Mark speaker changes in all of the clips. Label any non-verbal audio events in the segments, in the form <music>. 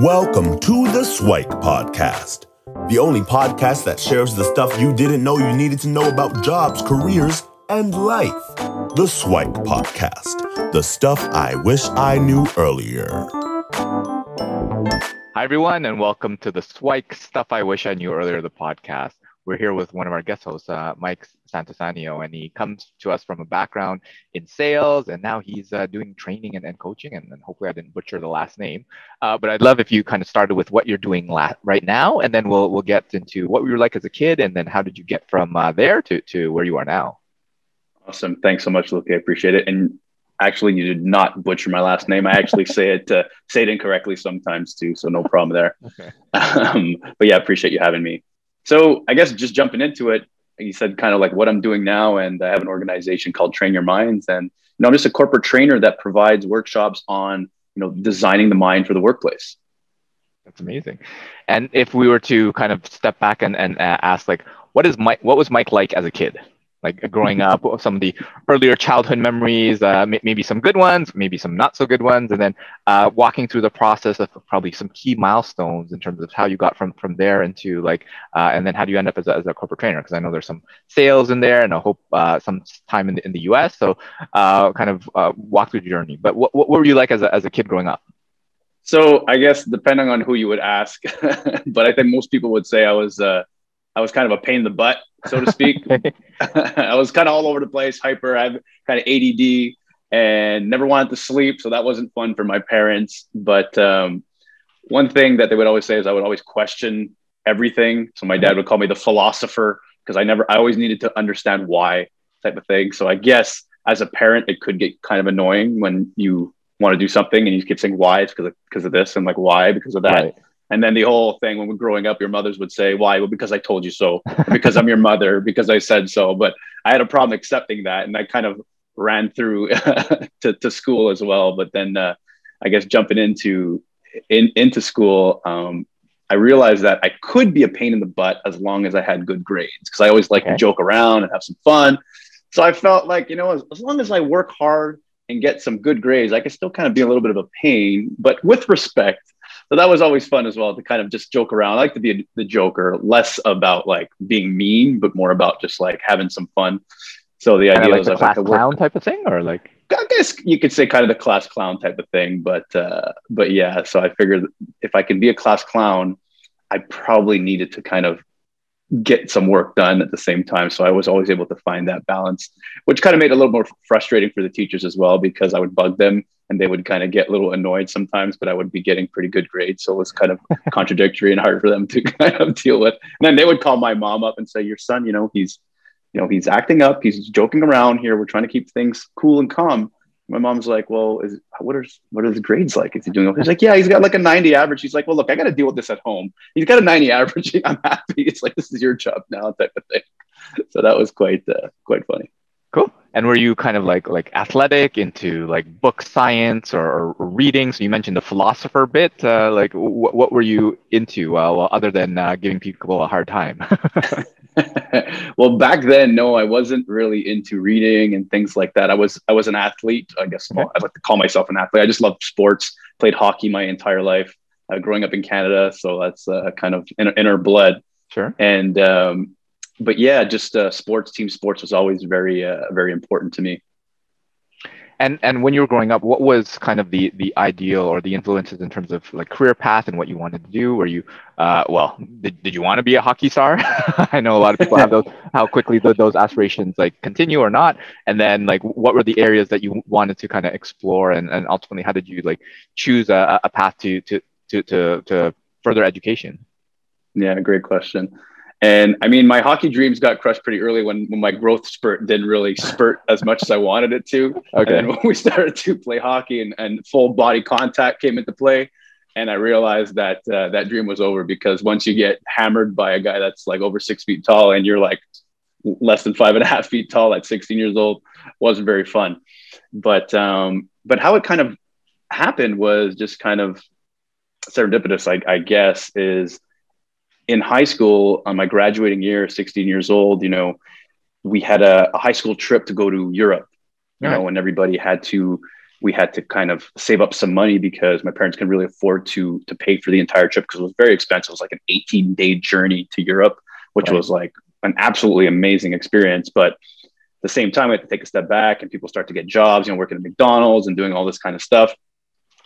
Speaker 1: Welcome to the Swike Podcast, the only podcast that shares the stuff you didn't know you needed to know about jobs, careers, and life. The Swike Podcast, the stuff I wish I knew earlier.
Speaker 2: Hi, everyone, and welcome to the Swike Stuff I Wish I Knew Earlier, the podcast we're here with one of our guest hosts, uh, Mike Santosanio, and he comes to us from a background in sales, and now he's uh, doing training and, and coaching. And, and, hopefully, I didn't butcher the last name. Uh, but I'd love if you kind of started with what you're doing la- right now, and then we'll we'll get into what you were like as a kid, and then how did you get from uh, there to to where you are now.
Speaker 3: Awesome! Thanks so much, Luke. I appreciate it. And actually, you did not butcher my last name. I actually <laughs> say it uh, say it incorrectly sometimes too, so no problem there. <laughs> Okay. Um, but yeah, appreciate you having me. So I guess just jumping into it, you said kind of like what I'm doing now, and I have an organization called Train Your Minds, and you know I'm just a corporate trainer that provides workshops on you know designing the mind for the workplace.
Speaker 2: That's amazing. And if we were to kind of step back and, and uh, ask like, what is Mike? What was Mike like as a kid? Like growing up, some of the earlier childhood memories, uh, maybe some good ones, maybe some not so good ones, and then uh, walking through the process of probably some key milestones in terms of how you got from from there into like, uh, and then how do you end up as a, as a corporate trainer? Because I know there's some sales in there, and I hope uh, some time in the, in the U.S. So uh, kind of uh, walk through the journey. But what, what were you like as a, as a kid growing up?
Speaker 3: So I guess depending on who you would ask, <laughs> but I think most people would say I was I was kind of a pain in the butt, so to speak. <laughs> <laughs> I was kind of all over the place, hyper. I have kind of ADD and never wanted to sleep, so that wasn't fun for my parents. But um, one thing that they would always say is I would always question everything. So my dad would call me the philosopher because I never, I always needed to understand why type of thing. So I guess as a parent, it could get kind of annoying when you want to do something and you keep saying why it's because of, because of this and like why because of that. Right. And then the whole thing when we're growing up, your mothers would say, Why? Well, because I told you so, because I'm your mother, because I said so. But I had a problem accepting that. And I kind of ran through <laughs> to, to school as well. But then uh, I guess jumping into in, into school, um, I realized that I could be a pain in the butt as long as I had good grades because I always like okay. to joke around and have some fun. So I felt like, you know, as, as long as I work hard and get some good grades, I can still kind of be a little bit of a pain, but with respect so that was always fun as well to kind of just joke around. I like to be the joker, less about like being mean, but more about just like having some fun. So the idea
Speaker 2: like
Speaker 3: was
Speaker 2: the class like clown type of thing, or like
Speaker 3: I guess you could say kind of the class clown type of thing. But uh, but yeah, so I figured if I can be a class clown, I probably needed to kind of get some work done at the same time. So I was always able to find that balance, which kind of made it a little more frustrating for the teachers as well because I would bug them and they would kind of get a little annoyed sometimes, but I would be getting pretty good grades. So it was kind of <laughs> contradictory and hard for them to <laughs> kind of deal with. And then they would call my mom up and say, Your son, you know, he's you know, he's acting up, he's joking around here. We're trying to keep things cool and calm my mom's like, well, is, what are what are the grades like? Is he doing? Okay? He's like, yeah, he's got like a 90 average. He's like, well, look, I got to deal with this at home. He's got a 90 average. <laughs> I'm happy. It's like this is your job now, type of thing. So that was quite uh, quite funny.
Speaker 2: Cool. And were you kind of like like athletic into like book science or, or reading? So you mentioned the philosopher bit. Uh, like, wh- what were you into? Uh, well, other than uh, giving people a hard time. <laughs> <laughs>
Speaker 3: well, back then, no, I wasn't really into reading and things like that. I was I was an athlete. I guess okay. I'd like to call myself an athlete. I just loved sports. Played hockey my entire life, uh, growing up in Canada. So that's uh, kind of in, in our blood.
Speaker 2: Sure.
Speaker 3: And um, but yeah, just uh, sports, team sports was always very uh, very important to me.
Speaker 2: And and when you were growing up, what was kind of the the ideal or the influences in terms of like career path and what you wanted to do? Were you uh, well, did, did you want to be a hockey star? <laughs> I know a lot of people have those how quickly the, those aspirations like continue or not. And then like what were the areas that you wanted to kind of explore and, and ultimately how did you like choose a, a path to to to to, to further education?
Speaker 3: Yeah, great question. And I mean, my hockey dreams got crushed pretty early when, when my growth spurt didn't really spurt as much as I wanted it to. Okay. And <laughs> when we started to play hockey and, and full body contact came into play, and I realized that uh, that dream was over because once you get hammered by a guy that's like over six feet tall and you're like less than five and a <laughs> half feet tall at 16 years old, wasn't very fun. But um, but how it kind of happened was just kind of serendipitous, I, I guess, is in high school on my graduating year 16 years old you know we had a, a high school trip to go to europe you know and everybody had to we had to kind of save up some money because my parents couldn't really afford to to pay for the entire trip because it was very expensive. It was like an 18 day journey to Europe, which right. was like an absolutely amazing experience. But at the same time, we had to take a step back and people start to get jobs, you know, working at McDonald's and doing all this kind of stuff.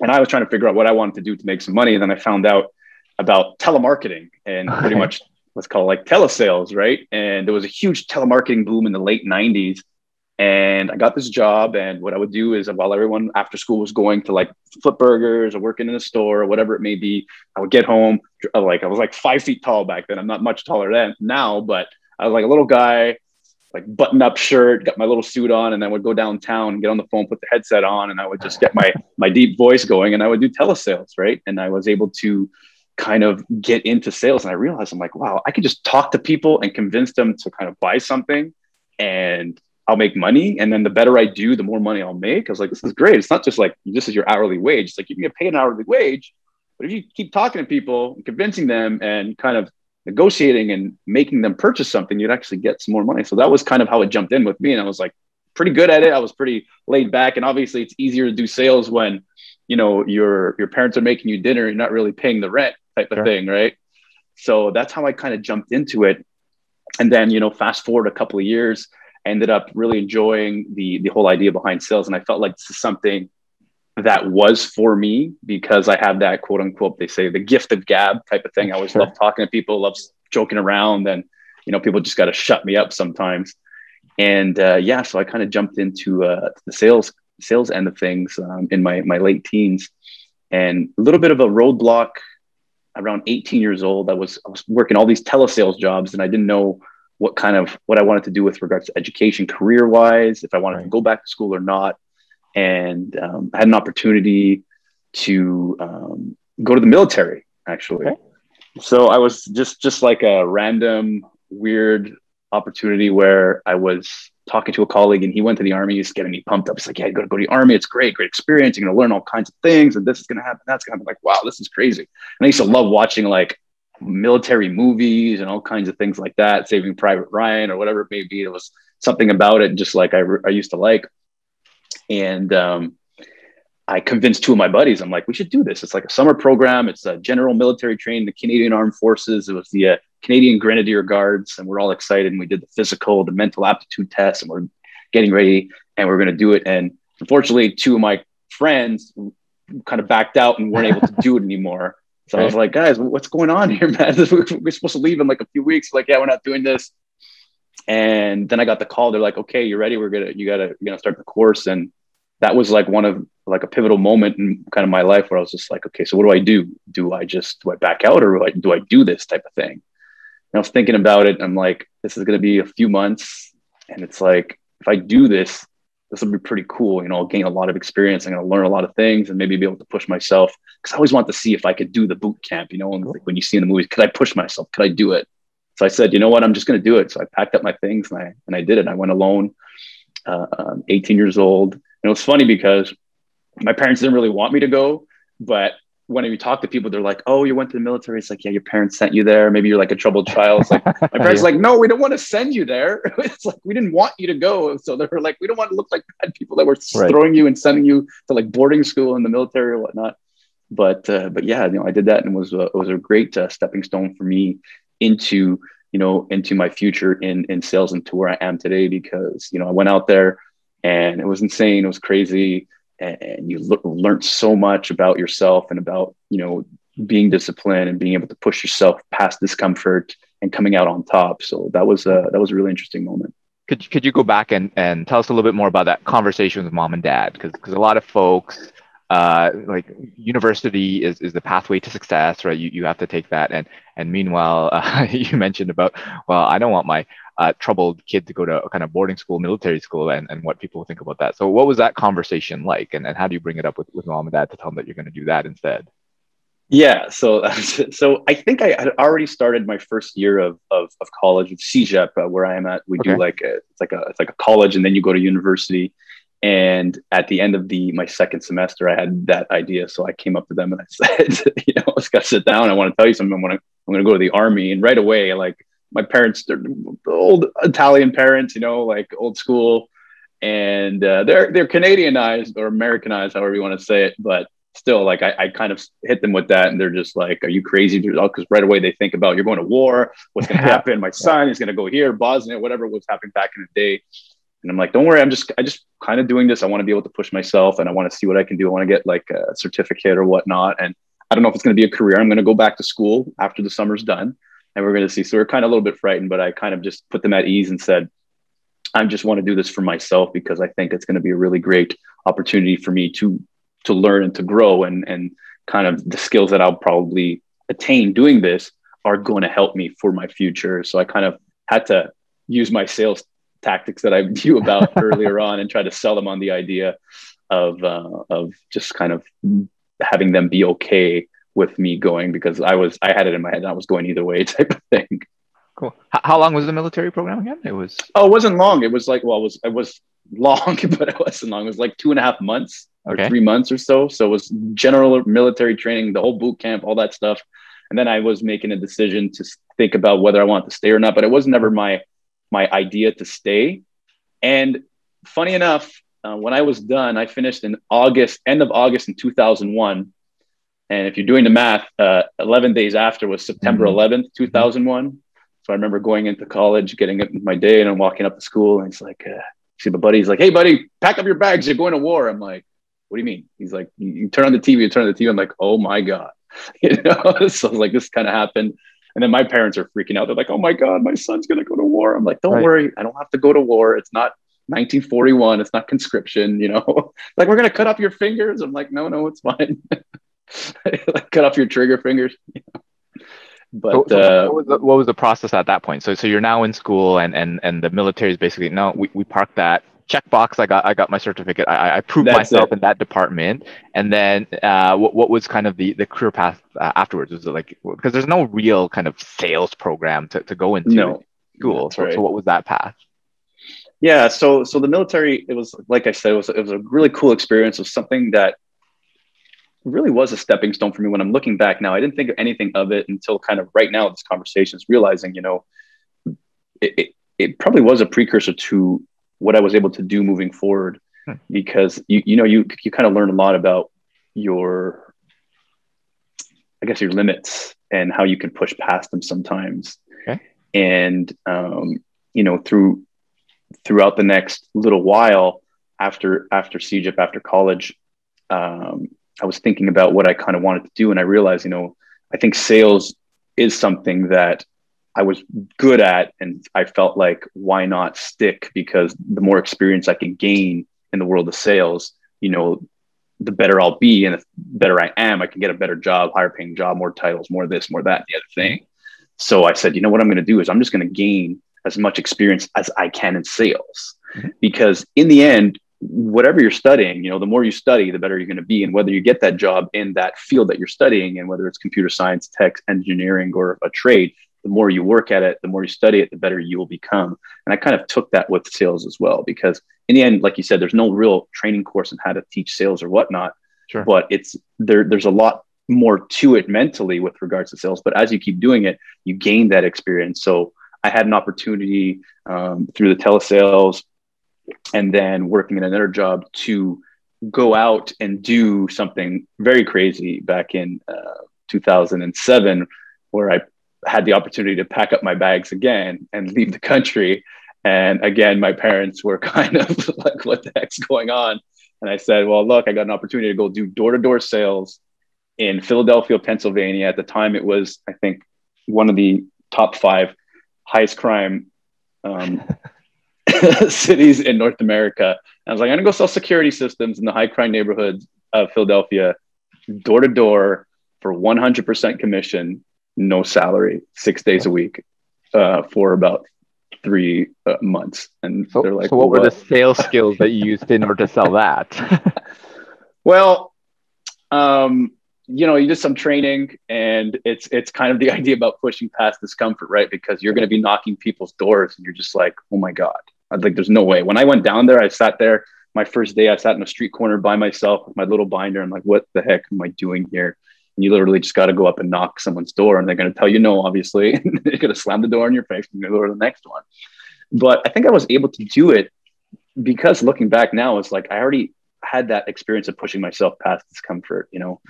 Speaker 3: And I was trying to figure out what I wanted to do to make some money. And then I found out about telemarketing and pretty much what's called like telesales, right? And there was a huge telemarketing boom in the late 90s. And I got this job. And what I would do is while everyone after school was going to like flip burgers or working in a store or whatever it may be, I would get home. Uh, like I was like five feet tall back then. I'm not much taller than now, but I was like a little guy, like button up shirt, got my little suit on, and then would go downtown and get on the phone, put the headset on, and I would just get my my deep voice going and I would do telesales, right? And I was able to kind of get into sales. And I realized I'm like, wow, I could just talk to people and convince them to kind of buy something and I'll make money. And then the better I do, the more money I'll make. I was like, this is great. It's not just like this is your hourly wage. It's like you can get paid an hourly wage, but if you keep talking to people and convincing them and kind of negotiating and making them purchase something, you'd actually get some more money. So that was kind of how it jumped in with me. And I was like, pretty good at it. I was pretty laid back. And obviously it's easier to do sales when, you know, your your parents are making you dinner, you're not really paying the rent type of sure. thing, right? So that's how I kind of jumped into it. And then, you know, fast forward a couple of years, I ended up really enjoying the the whole idea behind sales. And I felt like this is something that was for me because I have that quote unquote, they say the gift of gab type of thing. I always sure. love talking to people, love joking around, and you know, people just got to shut me up sometimes. And uh, yeah, so I kind of jumped into uh, the sales sales end of things um, in my my late teens, and a little bit of a roadblock around 18 years old, I was, I was working all these telesales jobs and I didn't know what kind of what I wanted to do with regards to education, career wise, if I wanted right. to go back to school or not. And um, I had an opportunity to um, go to the military actually. Okay. So I was just just like a random weird opportunity where I was talking to a colleague and he went to the army. He's getting me pumped up. He's like, yeah, you got to go to the army. It's great, great experience. You're going to learn all kinds of things and this is going to happen. That's going to happen. Like, wow, this is crazy. And I used to love watching like military movies and all kinds of things like that, Saving Private Ryan or whatever it may be. It was something about it just like I, I used to like. And um, I convinced two of my buddies, I'm like, we should do this. It's like a summer program. It's a general military training, the Canadian Armed Forces. It was the uh, Canadian Grenadier Guards, and we're all excited. And we did the physical, the mental aptitude test, and we're getting ready, and we're going to do it. And unfortunately, two of my friends kind of backed out and weren't able to do it anymore. So right. I was like, guys, what's going on here, <laughs> man? we're supposed to leave in like a few weeks. Like, yeah, we're not doing this. And then I got the call. They're like, okay, you're ready. We're gonna, you gotta, you're gonna start the course. And that was like one of like a pivotal moment in kind of my life where I was just like, okay, so what do I do? Do I just do I back out or do I do I do this type of thing? And I was thinking about it. I'm like, this is going to be a few months. And it's like, if I do this, this will be pretty cool. You know, I'll gain a lot of experience. I'm going to learn a lot of things and maybe be able to push myself. Cause I always want to see if I could do the boot camp, you know, and like when you see in the movies, could I push myself? Could I do it? So I said, you know what, I'm just going to do it. So I packed up my things and I, and I did it. I went alone, uh, um, 18 years old. And it was funny because my parents didn't really want me to go, but when you talk to people, they're like, "Oh, you went to the military." It's like, yeah, your parents sent you there. Maybe you're like a troubled child. It's like my parents <laughs> yeah. like, "No, we don't want to send you there." <laughs> it's like we didn't want you to go. So they were like, "We don't want to look like bad people that were right. throwing you and sending you to like boarding school in the military or whatnot." But uh, but yeah, you know, I did that and it was a, it was a great uh, stepping stone for me into you know into my future in in sales and to where I am today because you know I went out there and it was insane. It was crazy and you l- so much about yourself and about you know being disciplined and being able to push yourself past discomfort and coming out on top. So that was a that was a really interesting moment.
Speaker 2: Could, could you go back and, and tell us a little bit more about that conversation with mom and dad? Because because a lot of folks uh, like university is, is the pathway to success right? You, you have to take that. And and meanwhile uh, <laughs> you mentioned about well i don't want my uh, troubled kid to go to a kind of boarding school, military school, and, and what people think about that. So, what was that conversation like, and, and how do you bring it up with, with mom and dad to tell them that you're going to do that instead?
Speaker 3: Yeah, so <laughs> so I think I had already started my first year of of, of college with CEGEP, uh, where I am at. We okay. do like a, it's like a it's like a college, and then you go to university. And at the end of the my second semester, I had that idea, so I came up to them and I <laughs> said, you know, I got to sit down. I want to tell you something. I'm to I'm going to go to the army, and right away, like my parents, they're old Italian parents, you know, like old school. and uh, they're they're Canadianized or Americanized, however you want to say it, but still, like I, I kind of hit them with that, and they're just like, "Are you crazy?" Because right away they think about you're going to war, what's going <laughs> to happen? My son is going to go here, Bosnia, whatever was happening back in the day. And I'm like, don't worry, I'm just I just kind of doing this. I want to be able to push myself, and I want to see what I can do. I want to get like a certificate or whatnot, and I don't know if it's going to be a career. I'm going to go back to school after the summer's done, and we're going to see. So we're kind of a little bit frightened, but I kind of just put them at ease and said, I just want to do this for myself because I think it's going to be a really great opportunity for me to to learn and to grow and and kind of the skills that I'll probably attain doing this are going to help me for my future. So I kind of had to use my sales tactics that I <laughs> knew about <laughs> earlier on and try to sell them on the idea of uh, of just kind of having them be okay with me going because I was I had it in my head I was going either way <laughs> type of thing.
Speaker 2: Cool. H- how long was the military program again? It was
Speaker 3: oh, it wasn't long. It was like well, it was it was long, <laughs> but it wasn't long. It was like two and a half months okay. or three months or so. So it was general military training, the whole boot camp, all that stuff. And then I was making a decision to think about whether I want to stay or not. But it was never my my idea to stay. And funny enough, uh, when I was done, I finished in August, end of August in 2001. And if you're doing the math, uh, 11 days after was September mm-hmm. 11th, 2001. So I remember going into college, getting up my day, and I'm walking up to school, and it's like, uh, see my buddy's like, "Hey, buddy, pack up your bags. You're going to war." I'm like, "What do you mean?" He's like, "You, you turn on the TV. You turn on the TV." I'm like, "Oh my god," <laughs> you know. <laughs> so like this kind of happened, and then my parents are freaking out. They're like, "Oh my god, my son's gonna go to war." I'm like, "Don't right. worry, I don't have to go to war. It's not 1941. It's not conscription. You know, <laughs> like we're gonna cut off your fingers." I'm like, "No, no, it's fine. <laughs> like, cut off your trigger fingers." <laughs> You know? But
Speaker 2: so, uh, what, was the, what, was the, process at that point? So, so you're now in school, and and and the military is basically no, we, we parked that checkbox. I got I got my certificate. I, I proved myself it. in that department. And then, uh, what, what was kind of the the career path uh, afterwards? Was it like because there's no real kind of sales program to, to go into no, school. So, right. so what was that path?
Speaker 3: Yeah, so so the military, it was like I said, it was it was a really cool experience. It was something that really was a stepping stone for me when I'm looking back now. I didn't think of anything of it until kind of right now, this conversation is realizing, you know, it, it, it, probably was a precursor to what I was able to do moving forward hmm. because you, you know, you, you kind of learn a lot about your, I guess, your limits and how you can push past them sometimes. Okay. And, um, you know, through, throughout the next little while after, after CEGEP, after college, um, I was thinking about what I kind of wanted to do, and I realized, you know, I think sales is something that I was good at, and I felt like why not stick? Because the more experience I can gain in the world of sales, you know, the better I'll be, and the better I am, I can get a better job, higher paying job, more titles, more this, more that, the other thing. So I said, you know what I'm going to do is I'm just going to gain as much experience as I can in sales, mm-hmm. because in the end, whatever you're studying, you know, the more you study, the better you're going to be. And whether you get that job in that field that you're studying, and whether it's computer science, tech, engineering, or a trade, the more you work at it, the more you study it, the better you will become. And I kind of took that with sales as well, because in the end, like you said, there's no real training course on how to teach sales or whatnot. Sure. But it's there, there's a lot more to it mentally with regards to sales. But as you keep doing it, you gain that experience. So I had an opportunity um, through the telesales and then working in another job to go out and do something very crazy back in uh, 2007 where i had the opportunity to pack up my bags again and <laughs> leave the country. And again my parents were <laughs> kind of like what the heck's going on? And i said well look i got an opportunity to go do door-to-door sales in philadelphia pennsylvania. At the time it was i think one of the top five highest crime um, <laughs> <laughs> cities in North America. And I was like, I'm gonna go sell security systems in the high crime neighborhoods of Philadelphia, door to door for 100% commission, no salary, six days a week, uh, for about three uh, months. And
Speaker 2: so, they're like, so what, what were the sales skills that you used in order to sell that? <laughs>
Speaker 3: well, um, you know, you did some training and it's it's kind of the <laughs> idea about pushing past discomfort, right? Because you're going to be knocking people's doors and you're just like, oh my God, I was like, there's no way. When I went down there, I sat there my first day, I sat in a street corner by myself with my little binder. I'm like, what the heck am I doing here? And you literally just got to go up and knock someone's door and they're going to tell you no, obviously. <laughs> they're going to slam the door in your face and you're go to the next one. But I think I was able to do it because looking back now, it's like I already had that experience of pushing myself past discomfort, you know.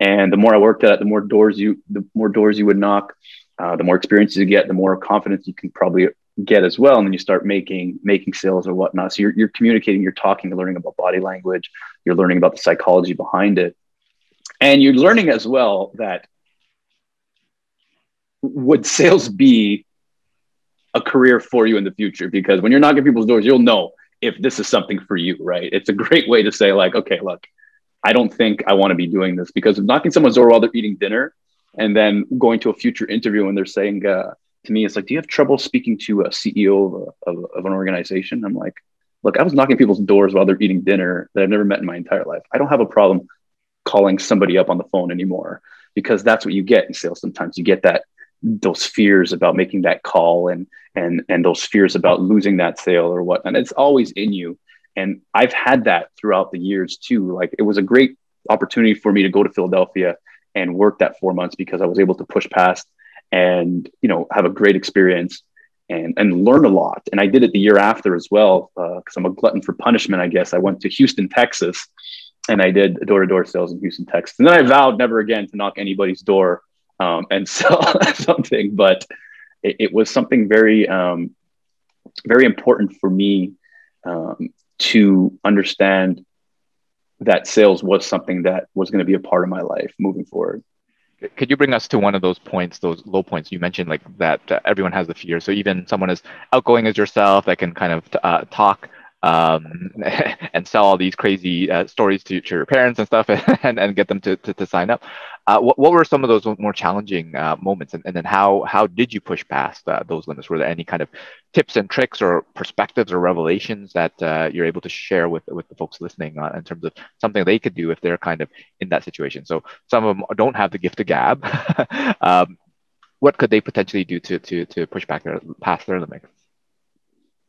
Speaker 3: And the more I worked at it, the more doors you, the more doors you would knock, uh, the more experiences you get, the more confidence you can probably get as well. And then you start making making sales or whatnot. So you're you're communicating, you're talking, you're learning about body language, you're learning about the psychology behind it, and you're learning as well that would sales be a career for you in the future? Because when you're knocking people's doors, you'll know if this is something for you, right? It's a great way to say, like, okay, look, I don't think I want to be doing this because knocking someone's door while they're eating dinner and then going to a future interview and they're saying uh, to me, it's like, do you have trouble speaking to a CEO of, of, of an organization? I'm like, look, I was knocking people's doors while they're eating dinner that I've never met in my entire life. I don't have a problem calling somebody up on the phone anymore because that's what you get in sales. Sometimes you get that those fears about making that call and and and those fears about losing that sale or what and it's always in you. And i've had that throughout the years too. Like it was a great opportunity for me to go to philadelphia and work that four months because i was able to push past and you know have a great experience and and learn a lot. And i did it the year after as well because uh, i'm a glutton for punishment i guess. I went to houston texas and i did door-to-door sales in houston texas. And then i vowed never again to knock anybody's door um, and <laughs> sell something, but it, it, was something very, um, very important for me um, to understand that sales was something that was going to be a part of my life moving forward.
Speaker 2: Could you bring us to one of those points, those low points you mentioned, like that uh, everyone has the fear. So even someone as outgoing as yourself that can kind of uh, talk um, <laughs> and sell all these crazy uh, stories to, to, your parents and stuff <laughs> and, and get them to, to, to sign up. Uh, what, what were some of those more challenging uh, moments? And, and then how, how did you push past uh, those limits? Were there any kind of tips and tricks or perspectives or revelations that uh, you're able to share with, with the folks listening in terms of something they could do if they're kind of in that situation? So some of them don't have the gift of gab. <laughs> um, what could they potentially do to, to, to push back their, past their limits?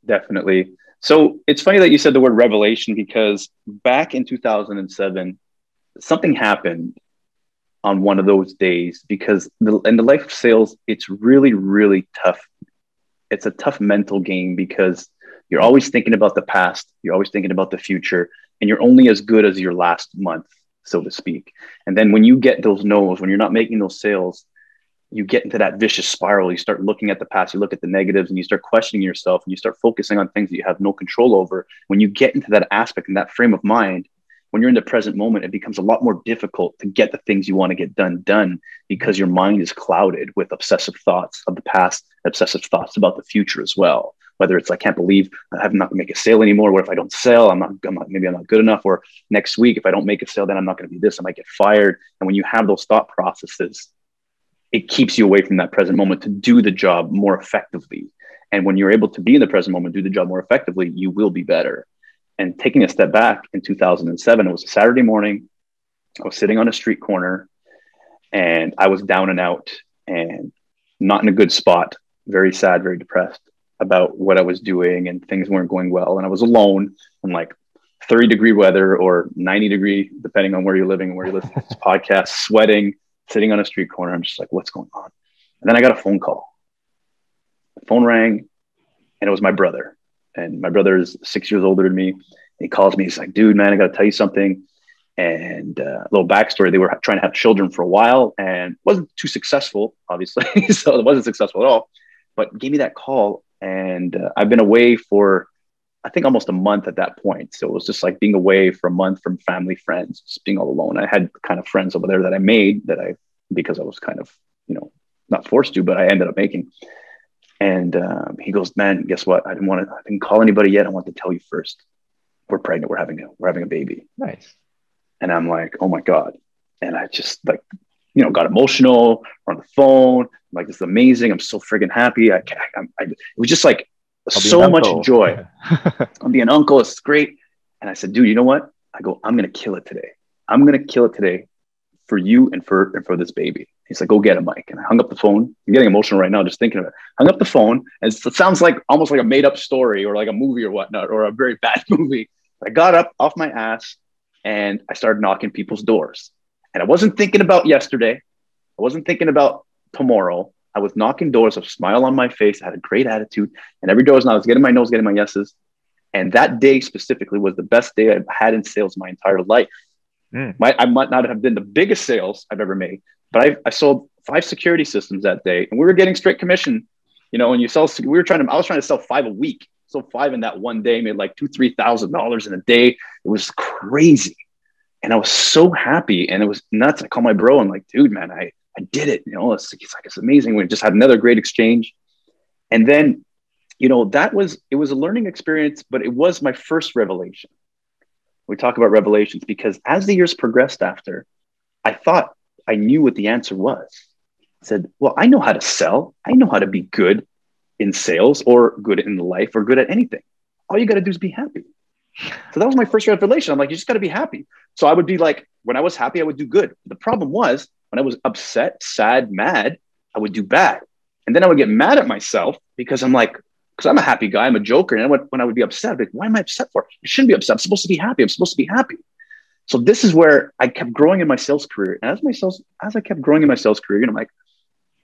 Speaker 3: Definitely. So it's funny that you said the word revelation because back in 2007, something happened on one of those days because the, in the life of sales, it's really, really tough. It's a tough mental game because you're always thinking about the past, you're always thinking about the future, and you're only as good as your last month, so to speak. And then when you get those no's, when you're not making those sales, you get into that vicious spiral. You start looking at the past, you look at the negatives, and you start questioning yourself, and you start focusing on things that you have no control over. When you get into that aspect and that frame of mind, when you're in the present moment, it becomes a lot more difficult to get the things you want to get done done because your mind is clouded with obsessive thoughts of the past, obsessive thoughts about the future as well. Whether it's I can't believe I'm not going to make a sale anymore. What if I don't sell? I'm not, I'm not. Maybe I'm not good enough. Or next week, if I don't make a sale, then I'm not going to be this. I might get fired. And when you have those thought processes, it keeps you away from that present moment to do the job more effectively. And when you're able to be in the present moment, do the job more effectively, you will be better. And taking a step back in 2007, it was a Saturday morning. I was sitting on a street corner and I was down and out and not in a good spot, very sad, very depressed about what I was doing and things weren't going well. And I was alone in like 30 degree weather or 90 degree, depending on where you're living and where you're listening to this <laughs> podcast, sweating, sitting on a street corner. I'm just like, what's going on? And then I got a phone call. The phone rang and it was my brother. And my brother is six years older than me. He calls me. He's like, dude, man, I got to tell you something. And uh, a little backstory they were trying to have children for a while and wasn't too successful, obviously. <laughs> so it wasn't successful at all. But gave me that call. And uh, I've been away for I think almost a month at that point. So it was just like being away for a month from family, friends, just being all alone. I had kind of friends over there that I made that I, because I was kind of, you know, not forced to, but I ended up making. And um, he goes, man, guess what? I didn't want to, I didn't call anybody yet. I want to tell you first. We're pregnant. We're having a, we're having a baby.
Speaker 2: Nice.
Speaker 3: And I'm like, oh my God. And I just like, you know, got emotional. On the phone. I'm like, this is amazing. I'm so friggin' happy. I, I, I, it was just like so much joy. <laughs> I'm being uncle. It's great. And I said, dude, you know what? I go, I'm gonna kill it today. I'm gonna kill it today for you and for and for this baby. He's like, go get a mic. And I hung up the phone. I'm getting emotional right now just thinking of it. Hung up the phone, and it sounds like almost like a made up story or like a movie or whatnot, or a very <laughs> bad movie. I got up off my ass and I started knocking people's doors. And I wasn't thinking about yesterday. I wasn't thinking about tomorrow. I was knocking doors, a smile on my face. I had a great attitude, and every door was not. I was getting my no's, getting my yeses, And that day specifically was the best day I've had in sales my entire life. Mm. My, I might not have been the biggest sales I've ever made, but I, I sold five security systems that day and we were getting straight commission. You know, when you sell, we were trying to, I was trying to sell five a week. So five in that one day made like two, $3,000 in a day. It was crazy. And I was so happy and it was nuts. I called my bro. I'm like, dude, man, I, I did it. You know, it's, it's like, it's amazing. We just had another great exchange. And then, you know, that was, it was a learning experience, but it was my first revelation. We talk about revelations because as the years progressed after, I thought I knew what the answer was. I said, well, I know how to sell. I know how to be good in sales or good in life or good at anything. All you got to do is be happy. So that was my first revelation. I'm like, you just got to be happy. So I would be like, when I was happy, I would do good. The problem was when I was upset, sad, mad, I would do bad. And then I would get mad at myself because I'm like, because I'm a happy guy, I'm a joker. And would, when I would be upset, I'd be like, why am I upset for? I shouldn't be upset. I'm supposed to be happy. I'm supposed to be happy. So this is where I kept growing in my sales career. And as my sales, as I kept growing in my sales career, you know, I'm like,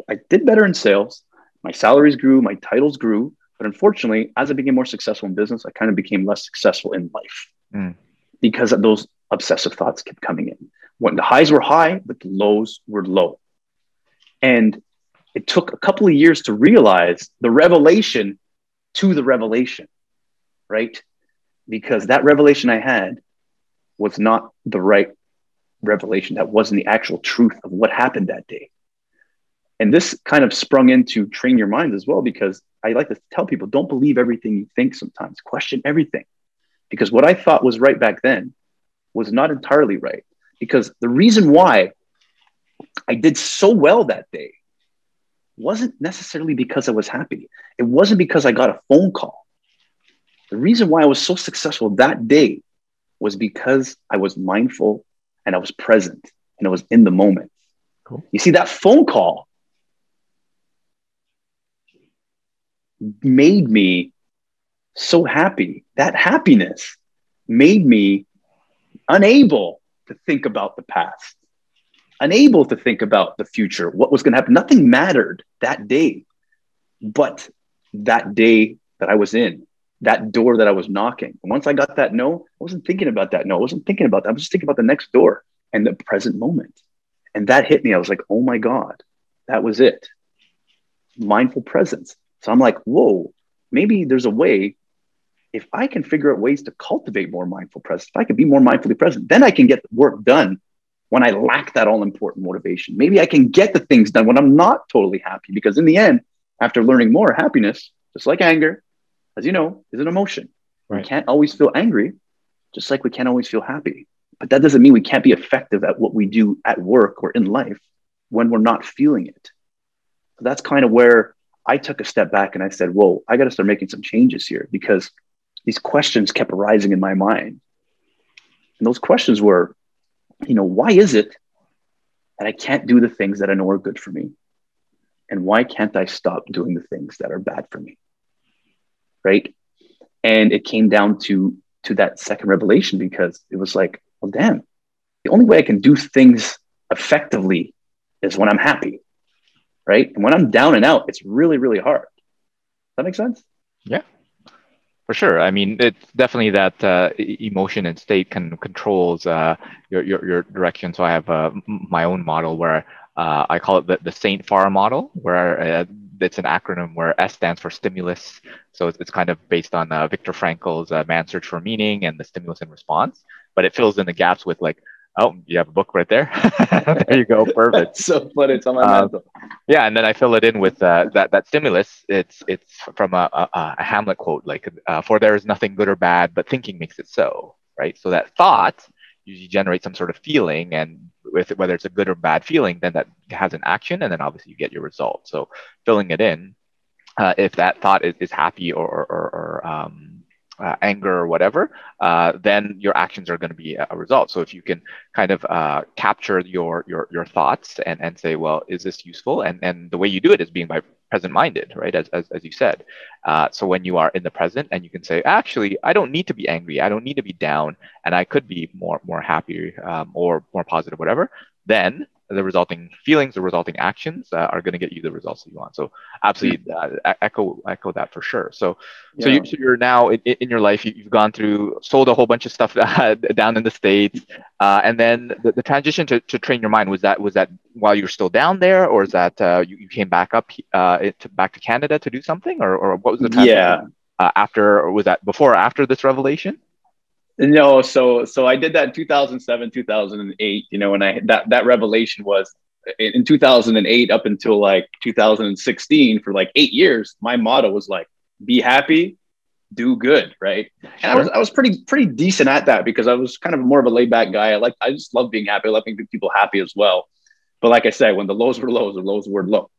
Speaker 3: I did better in sales. My salaries grew, my titles grew. But unfortunately, as I became more successful in business, I kind of became less successful in life mm. because those obsessive thoughts kept coming in. When the highs were high, but the lows were low. And it took a couple of years to realize the revelation to the revelation, right? Because that revelation I had was not the right revelation. That wasn't the actual truth of what happened that day. And this kind of sprung into train your mind as well, because I like to tell people don't believe everything you think sometimes, question everything. Because what I thought was right back then was not entirely right. Because the reason why I did so well that day wasn't necessarily because I was happy. It wasn't because I got a phone call. The reason why I was so successful that day was because I was mindful and I was present and I was in the moment. Cool. You see, that phone call made me so happy. That happiness made me unable to think about the past, unable to think about the future, what was going to happen. Nothing mattered that day, but that day that I was in, that door that I was knocking. Once I got that no, I wasn't thinking about that no. I wasn't thinking about that. I was just thinking about the next door and the present moment. And that hit me. I was like, oh my God, that was it. Mindful presence. So I'm like, whoa, maybe there's a way. If I can figure out ways to cultivate more mindful presence, if I can be more mindfully present, then I can get work done when I lack that all important motivation. Maybe I can get the things done when I'm not totally happy. Because in the end, after learning more, happiness, just like anger, as you know, is an emotion. Right. We can't always feel angry, just like we can't always feel happy. But that doesn't mean we can't be effective at what we do at work or in life when we're not feeling it. So that's kind of where I took a step back and I said, Whoa, I got to start making some changes here because these questions kept arising in my mind. And those questions were, you know, why is it that I can't do the things that I know are good for me? And why can't I stop doing the things that are bad for me? Right. And it came down to to that second revelation because it was like, well, damn, the only way I can do things effectively is when I'm happy right? And when I'm down and out, it's really, really hard. Does that make sense?
Speaker 2: Yeah, for sure. I mean, it's definitely that uh, emotion and state can controls uh, your, your, your direction. So I have uh, my own model where uh, I call it the, the Saint Farr model, where uh, it's an acronym where S stands for stimulus. So it's, it's kind of based on uh, Viktor Frankl's Man's Search for Meaning and the stimulus and response, but it fills in the gaps with like Oh, you have a book right there. <laughs> there you go. Perfect. <laughs>
Speaker 3: so funny. It's on my um,
Speaker 2: Yeah, and then I fill it in with uh, that that stimulus. It's it's from a, a, a Hamlet quote, like uh, "For there is nothing good or bad, but thinking makes it so." Right. So that thought usually generate some sort of feeling, and with whether it's a good or bad feeling, then that has an action, and then obviously you get your result. So filling it in, uh, if that thought is, is happy or or, or uh, anger or whatever, uh, then your actions are going to be a, result. So if you can kind of uh, capture your, your your thoughts and, and say, well, is this useful? And and the way you do it is being by present minded, right? As, as, as you said. Uh, so when you are in the present and you can say, actually, I don't need to be angry. I don't need to be down and I could be more more happy um, or more positive, whatever. Then the resulting feelings, the resulting actions uh, are going to get you the results that you want. So absolutely uh, echo echo that for sure. So yeah. so, you, so you're now in, in your life, you, have gone through sold a whole bunch of stuff <laughs> down in the states, uh, and then the, the transition to, to train your mind was that was that while you're still down there, or is that uh, you, you came back up uh, to, back to Canada to do something, or, or what was the transition?
Speaker 3: yeah
Speaker 2: uh, after or was that before or after this revelation?
Speaker 3: No, so so I did that 2007, 2008. You know, when I that that revelation was in 2008 up until like 2016 for like eight years. My motto was like, "Be happy, do good," right? And sure. I was I was pretty pretty decent at that because I was kind of more of a laid back guy. I like I just love being happy. I love making people happy as well. But like I said, when the lows were lows, the lows were low.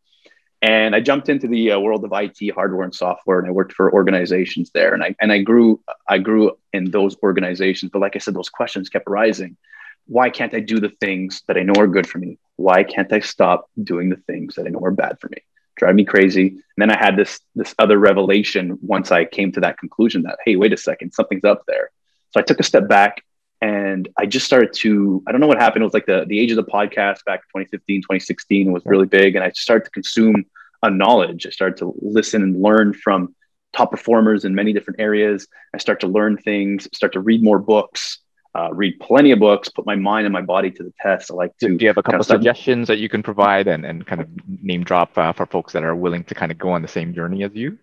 Speaker 3: And I jumped into the uh, world of IT, hardware and software, and I worked for organizations there. And I and I grew I grew in those organizations. But like I said, those questions kept arising. Why can't I do the things that I know are good for me? Why can't I stop doing the things that I know are bad for me? Drive me crazy. And then I had this this other revelation once I came to that conclusion that hey, wait a second, something's up there. So I took a step back and I just started to, I don't know what happened. It was like the, the age of the podcast back 2015, 2016 was really big. And I started to consume a knowledge. I started to listen and learn from top performers in many different areas. I start to learn things, start to read more books, uh, read plenty of books, put my mind and my body to the test. I like to.
Speaker 2: Do you have a couple of suggestions that you can provide and, and kind of name drop uh, for folks that are willing to kind of go on the same journey as you?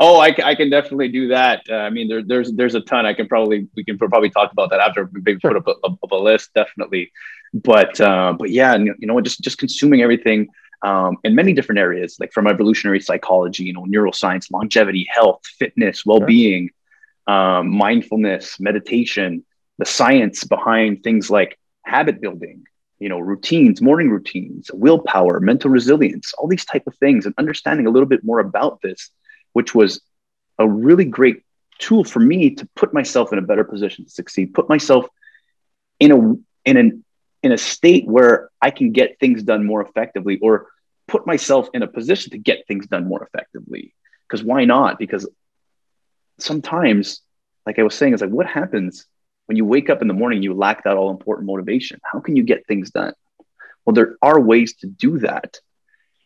Speaker 3: Oh, I, I can definitely do that. Uh, I mean, there, there's there's a ton. I can probably we can probably talk about that after we sure. put up a, up a, list, definitely. But uh, but yeah, you know, just just consuming everything um, in many different areas, like from evolutionary psychology, you know, neuroscience, longevity, health, fitness, well-being, sure. um, mindfulness, meditation, the science behind things like habit building, you know, routines, morning routines, willpower, mental resilience, all these type of things, and understanding a little bit more about this, which was a really great tool for me to put myself in a better position to succeed, put myself in a in an in a state where I can get things done more effectively or put myself in a position to get things done more effectively. Because why not? Because sometimes, like I was saying, it's like, what happens when you wake up in the morning, you lack that all important motivation? How can you get things done? Well, there are ways to do that.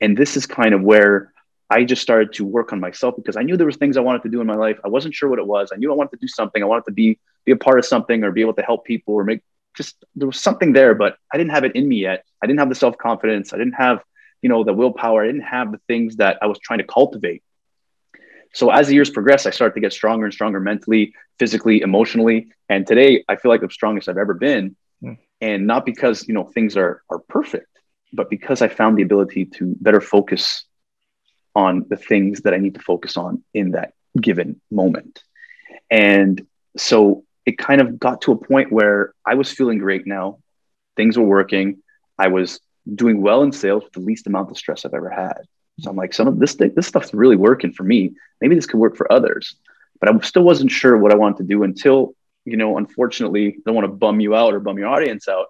Speaker 3: And this is kind of where I just started to work on myself because I knew there was things I wanted to do in my life. I wasn't sure what it was. I knew I wanted to do something. I wanted to be be a part of something or be able to help people or make just there was something there, but I didn't have it in me yet. I didn't have the self confidence. I didn't have, you know, the willpower. I didn't have the things that I was trying to cultivate. So as the years progressed, I started to get stronger and stronger mentally, physically, emotionally. And today I feel like the strongest I've ever been. Mm. And not because, you know, things are are perfect, but because I found the ability to better focus on the things that I need to focus on in that given moment. And so it kind of got to a point where I was feeling great now. Things were working. I was doing well in sales with the least amount of stress I've ever had. So I'm like, some of this this stuff's really working for me. Maybe this could work for others. But I still wasn't sure what I wanted to do until, you know, unfortunately, I don't want to bum you out or bum your audience out.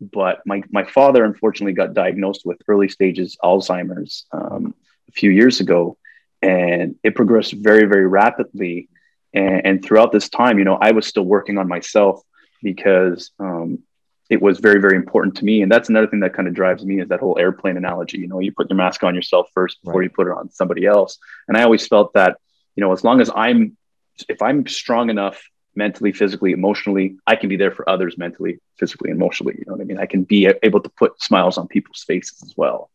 Speaker 3: But my my father unfortunately got diagnosed with early stages Alzheimer's um, a few years ago, and it progressed very very rapidly and, and throughout this time, you know, I was still working on myself because um, it was very, very important to me. And that's another thing that kind of drives me is that whole airplane analogy. You know, you put your mask on yourself first before right. you put it on somebody else. And I always felt that, you know, as long as I'm, if I'm strong enough mentally, physically, emotionally, I can be there for others mentally, physically, emotionally. You know what I mean? I can be able to put smiles on people's faces as well.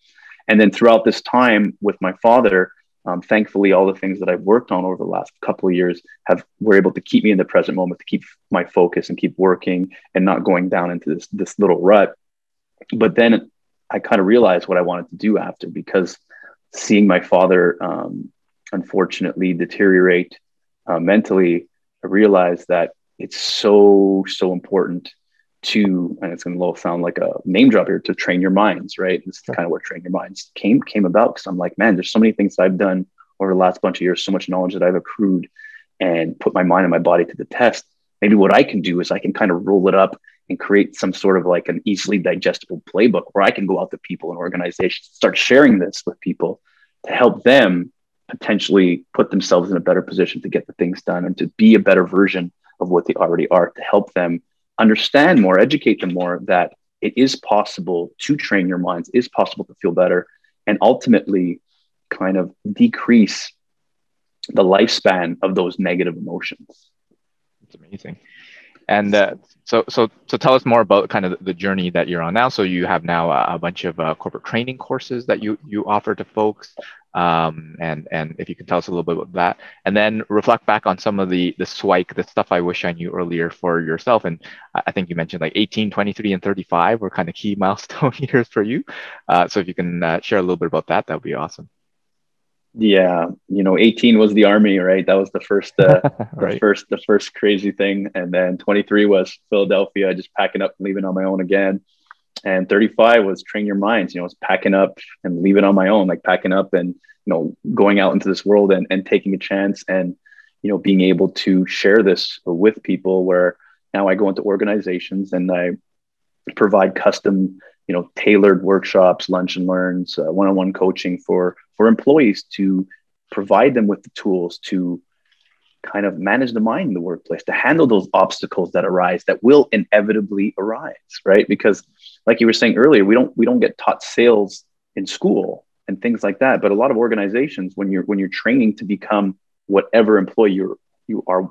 Speaker 3: And then throughout this time with my father, um, thankfully, all the things that I've worked on over the last couple of years have were able to keep me in the present moment, to keep my focus and keep working and not going down into this this little rut. But then I kind of realized what I wanted to do after because seeing my father um, unfortunately deteriorate uh, mentally, I realized that it's so so important to, and it's going to sound like a name drop here, to train your minds, right? This is kind of where train your minds came came about because I'm like, man, there's so many things I've done over the last bunch of years, so much knowledge that I've accrued and put my mind and my body to the test. Maybe what I can do is I can kind of roll it up and create some sort of like an easily digestible playbook where I can go out to people and organizations, start sharing this with people to help them potentially put themselves in a better position to get the things done and to be a better version of what they already are to help them understand more, educate them more that it is possible to train your minds, is possible to feel better, and ultimately kind of decrease the lifespan of those negative emotions.
Speaker 2: It's amazing. And uh, so, so, so tell us more about kind of the journey that you're on now. So you have now a, a bunch of uh, corporate training courses that you you offer to folks, um, and and if you can tell us a little bit about that, and then reflect back on some of the the SWIKE, the stuff I wish I knew earlier for yourself. And I think you mentioned like 18, 23, and 35 were kind of key <laughs> milestone years for you. Uh, so if you can uh, share a little bit about that, that would be awesome.
Speaker 3: Yeah, you know, 18 was the army, right? That was the first, uh, <laughs> right. the first, the first crazy thing, and then 23 was Philadelphia, just packing up, and leaving on my own again, and 35 was train your minds. You know, was packing up and leaving on my own, like packing up and you know going out into this world and and taking a chance and you know being able to share this with people. Where now I go into organizations and I provide custom you know tailored workshops lunch and learns uh, one-on-one coaching for for employees to provide them with the tools to kind of manage the mind in the workplace to handle those obstacles that arise that will inevitably arise right because like you were saying earlier we don't we don't get taught sales in school and things like that but a lot of organizations when you're when you're training to become whatever employee you're you are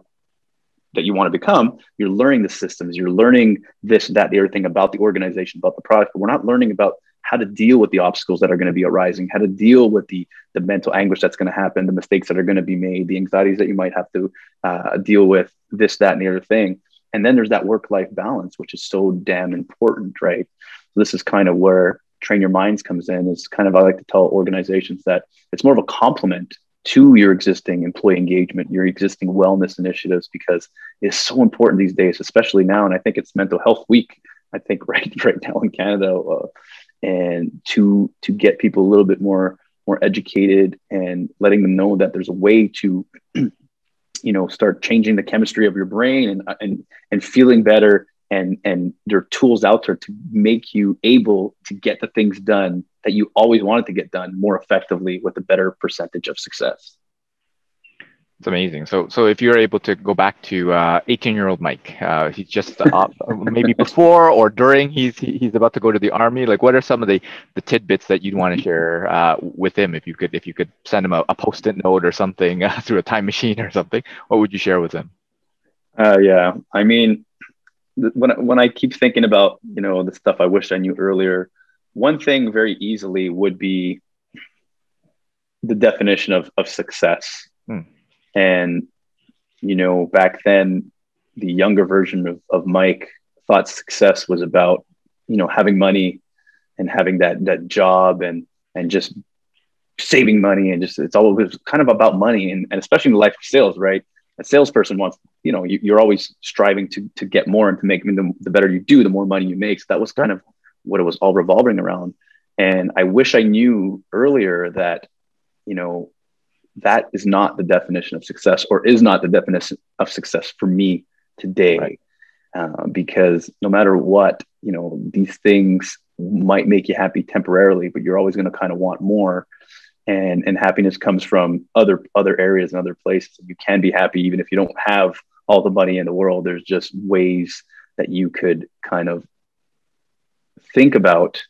Speaker 3: that you want to become, you're learning the systems, you're learning this, that, the other thing about the organization, about the product, but we're not learning about how to deal with the obstacles that are going to be arising, how to deal with the, the mental anguish that's going to happen, the mistakes that are going to be made, the anxieties that you might have to uh, deal with, this, that, and the other thing. And then there's that work life balance, which is so damn important, right? So this is kind of where train your minds comes in. Is kind of I like to tell organizations that it's more of a complement to your existing employee engagement, your existing wellness initiatives, because it's so important these days, especially now. And I think it's Mental Health Week. I think <laughs> right right now in Canada, uh, and to to get people a little bit more more educated and letting them know that there's a way to <clears throat> you know start changing the chemistry of your brain and uh, and and feeling better and and there are tools out there to make you able to get the things done that you always wanted to get done more effectively with a better percentage of success.
Speaker 2: It's amazing. So, so if you're able to go back to 18 uh, year old Mike, uh, he's just uh, <laughs> maybe before or during he's he's about to go to the army. Like, what are some of the the tidbits that you'd want to share uh, with him? If you could, if you could send him a, a post-it note or something uh, <laughs> through a time machine or something, what would you share with him?
Speaker 3: Uh, yeah, I mean, when when I keep thinking about you know the stuff I wish I knew earlier, one thing very easily would be the definition of, of success. Hmm. And, you know, back then, the younger version of, of Mike thought success was about, you know, having money and having that, that job and, and just saving money and just, it's always kind of about money. And, and especially in the life of sales, right? A salesperson wants, you know, you, are always striving to, to get more and to make, I mean, the, the better you do, the more money you make. So that was kind of what it was all revolving around. And I wish I knew earlier that, you know, that is not the definition of success or is not the definition of success for me today. Right. Uh, because no matter what, you know, these things might make you happy temporarily, but you're always going to kind of want more. And, and happiness comes from other other areas and other places. You can be happy even if you don't have all the money in the world. There's just ways that you could kind of think about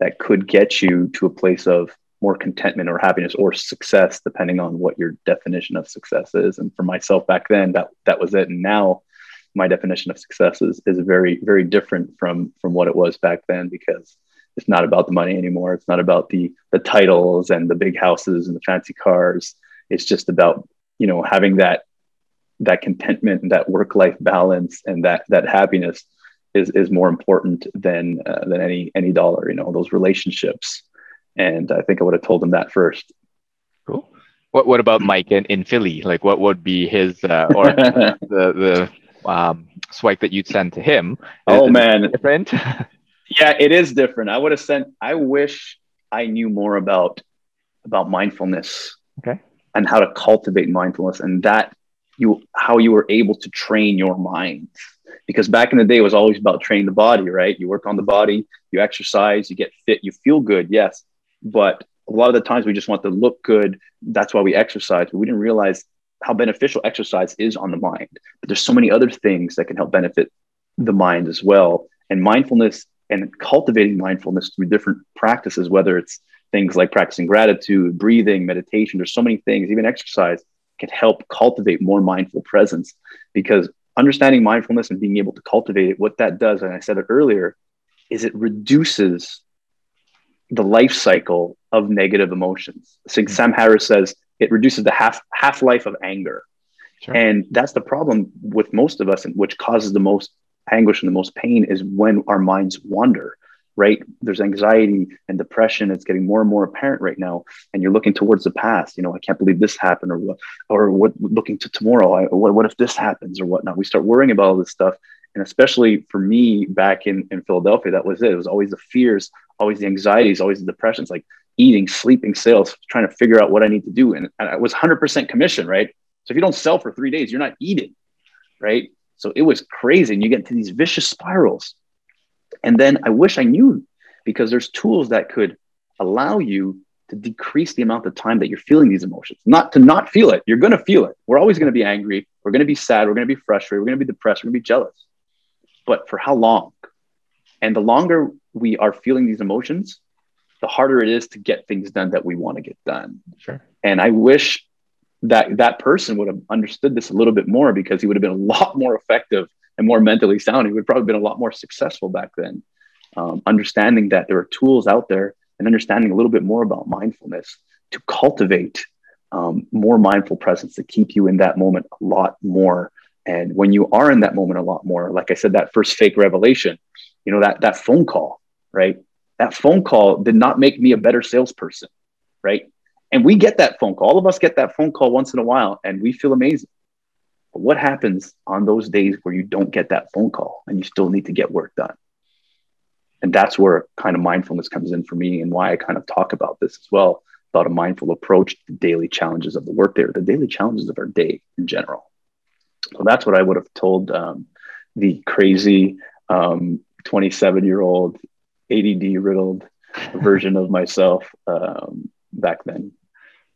Speaker 3: that could get you to a place of more contentment or happiness or success depending on what your definition of success is and for myself back then that that was it and now my definition of success is, is very very different from from what it was back then because it's not about the money anymore it's not about the the titles and the big houses and the fancy cars it's just about you know having that that contentment and that work life balance and that that happiness is is more important than uh, than any any dollar. You know, those relationships. And I think I would have told him that first.
Speaker 2: Cool. What What about Mike in, in Philly? Like, what would be his uh, or <laughs> the the um, SWIKE that you'd send to him?
Speaker 3: Oh is man, different. <laughs> yeah, it is different. I would have sent. I wish I knew more about about mindfulness.
Speaker 2: Okay.
Speaker 3: And how to cultivate mindfulness, and that you how you were able to train your mind because back in the day it was always about training the body right you work on the body you exercise you get fit you feel good yes but a lot of the times we just want to look good. That's why we exercise but we didn't realize how beneficial exercise is on the mind. But there's so many other things that can help benefit the mind as well. And mindfulness and cultivating mindfulness through different practices, whether it's things like practicing gratitude, breathing, meditation, there's so many things, even exercise can help cultivate more mindful presence. Because understanding mindfulness and being able to cultivate it, what that does, and I said it earlier, is it reduces the life cycle of negative emotions. I think mm-hmm. Sam Harris says it reduces the half half life of anger. Sure. And that's the problem with most of us, and which causes the most anguish and the most pain is when our minds wander right there's anxiety and depression it's getting more and more apparent right now and you're looking towards the past you know i can't believe this happened or what or what looking to tomorrow I, what, what if this happens or whatnot we start worrying about all this stuff and especially for me back in, in philadelphia that was it it was always the fears always the anxieties always the depressions like eating sleeping sales trying to figure out what i need to do and, and i was 100% commission right so if you don't sell for three days you're not eating right so it was crazy. And you get into these vicious spirals. And then I wish I knew because there's tools that could allow you to decrease the amount of time that you're feeling these emotions, not to not feel it. You're going to feel it. We're always going to be angry. We're going to be sad. We're going to be frustrated. We're going to be depressed. We're going to be jealous. But for how long? And the longer we are feeling these emotions, the harder it is to get things done that we want to get done.
Speaker 2: Sure.
Speaker 3: And I wish that that person would have understood this a little bit more because he would have been a lot more effective and more mentally sound. He would probably been a lot more successful back then. Um, understanding that there are tools out there and understanding a little bit more about mindfulness to cultivate um, more mindful presence to keep you in that moment a lot more. And when you are in that moment a lot more, like I said, that first fake revelation, you know, that that phone call, right? That phone call did not make me a better salesperson, right? And we get that phone call. All of us get that phone call once in a while and we feel amazing. But what happens on those days where you don't get that phone call and you still need to get work done? And that's where kind of mindfulness comes in for me and why I kind of talk about this as well about a mindful approach to the daily challenges of the workday or the daily challenges of our day in general. So that's what I would have told um, the crazy 27 um, year old ADD riddled <laughs> version of myself um, back then.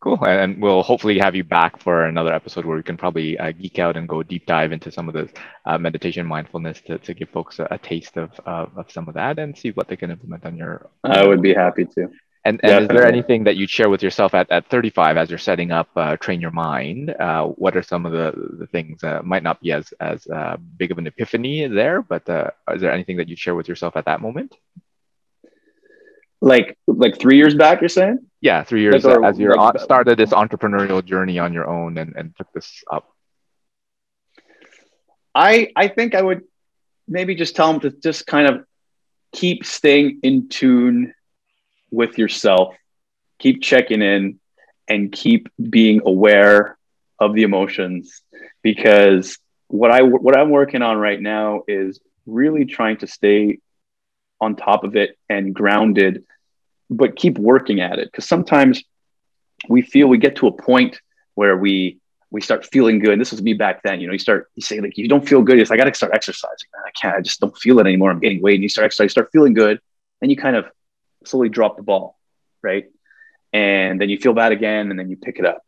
Speaker 2: Cool. And we'll hopefully have you back for another episode where we can probably uh, geek out and go deep dive into some of the uh, meditation mindfulness to, to give folks a, a taste of, uh, of some of that and see what they can implement on your.
Speaker 3: I would be happy to.
Speaker 2: And, and is there anything that you'd share with yourself at, at 35 as you're setting up uh, Train Your Mind? Uh, what are some of the, the things that might not be as, as uh, big of an epiphany there, but uh, is there anything that you'd share with yourself at that moment?
Speaker 3: Like like three years back, you're saying?
Speaker 2: yeah three years like, as you like, started this entrepreneurial journey on your own and, and took this up
Speaker 3: i i think i would maybe just tell them to just kind of keep staying in tune with yourself keep checking in and keep being aware of the emotions because what i what i'm working on right now is really trying to stay on top of it and grounded but keep working at it because sometimes we feel we get to a point where we we start feeling good. This was me back then. You know, you start you say like you don't feel good. It's like I got to start exercising. Man, I can't. I just don't feel it anymore. I'm gaining weight, and you start exercising, You start feeling good, and you kind of slowly drop the ball, right? And then you feel bad again, and then you pick it up.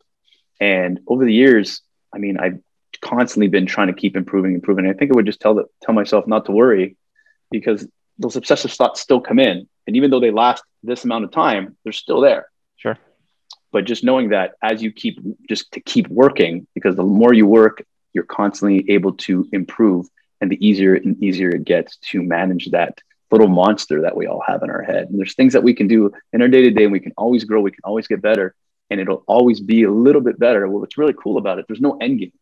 Speaker 3: And over the years, I mean, I've constantly been trying to keep improving, improving. I think I would just tell the, tell myself not to worry because those obsessive thoughts still come in, and even though they last this amount of time, they're still there.
Speaker 2: Sure.
Speaker 3: But just knowing that as you keep just to keep working, because the more you work, you're constantly able to improve, and the easier and easier it gets to manage that little monster that we all have in our head. And there's things that we can do in our day to day, and we can always grow, we can always get better, and it'll always be a little bit better. Well, what's really cool about it, there's no end game,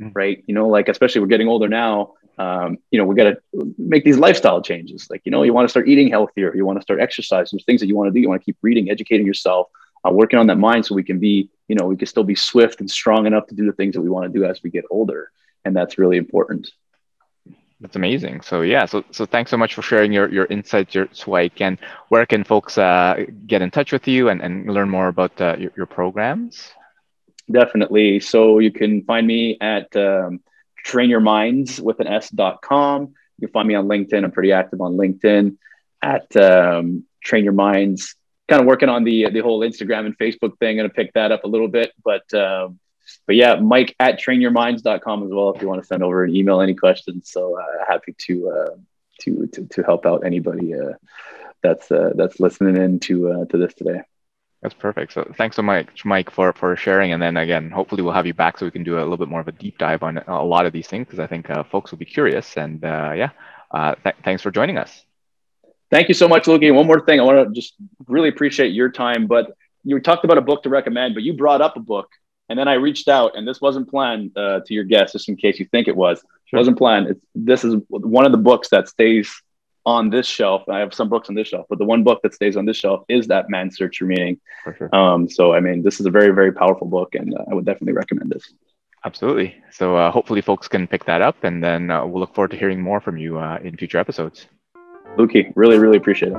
Speaker 3: mm. right? You know, like especially we're getting older now um, you know, we got to make these lifestyle changes. Like, you know, you want to start eating healthier, you want to start exercising, there's things that you want to do. You want to keep reading, educating yourself, uh, working on that mind so we can be, you know, we can still be swift and strong enough to do the things that we want to do as we get older. And that's really important.
Speaker 2: That's amazing. So yeah, so so thanks so much for sharing your your insights, your Swike, and where can folks uh, get in touch with you and, and learn more about uh, your, your programs?
Speaker 3: Definitely. So you can find me at um, train your minds with an s.com. You can find me on LinkedIn. I'm pretty active on LinkedIn at um, train your minds. Kind of working on the the whole Instagram and Facebook thing. Going to pick that up a little bit, but um, but yeah, Mike at trainyourminds.com as well. If you want to send over an email, any questions. So uh, happy to uh, to, to to help out anybody uh, that's uh, that's listening in to uh, to this today.
Speaker 2: That's perfect. So thanks so much, Mike, for for sharing. And then again, hopefully we'll have you back so we can do a little bit more of a deep dive on a lot of these things because I think uh, folks will be curious. And uh, yeah, uh, th- thanks for joining us.
Speaker 3: Thank you so much, Luki. One more thing, I want to just really appreciate your time. But you talked about a book to recommend, but you brought up a book, and then I reached out, and this wasn't planned uh, to your guest, just in case you think it was. Sure. It wasn't planned. It's, this is one of the books that stays on this shelf. I have some books on this shelf, but the one book that stays on this shelf is that Man's Search for Meaning. For sure. Um, so, I mean, this is a very, very powerful book, and uh, I would definitely recommend this.
Speaker 2: Absolutely. So, uh, hopefully, folks can pick that up, and then uh, we'll look forward to hearing more from you uh, in future episodes.
Speaker 3: Luki, really, really appreciate it.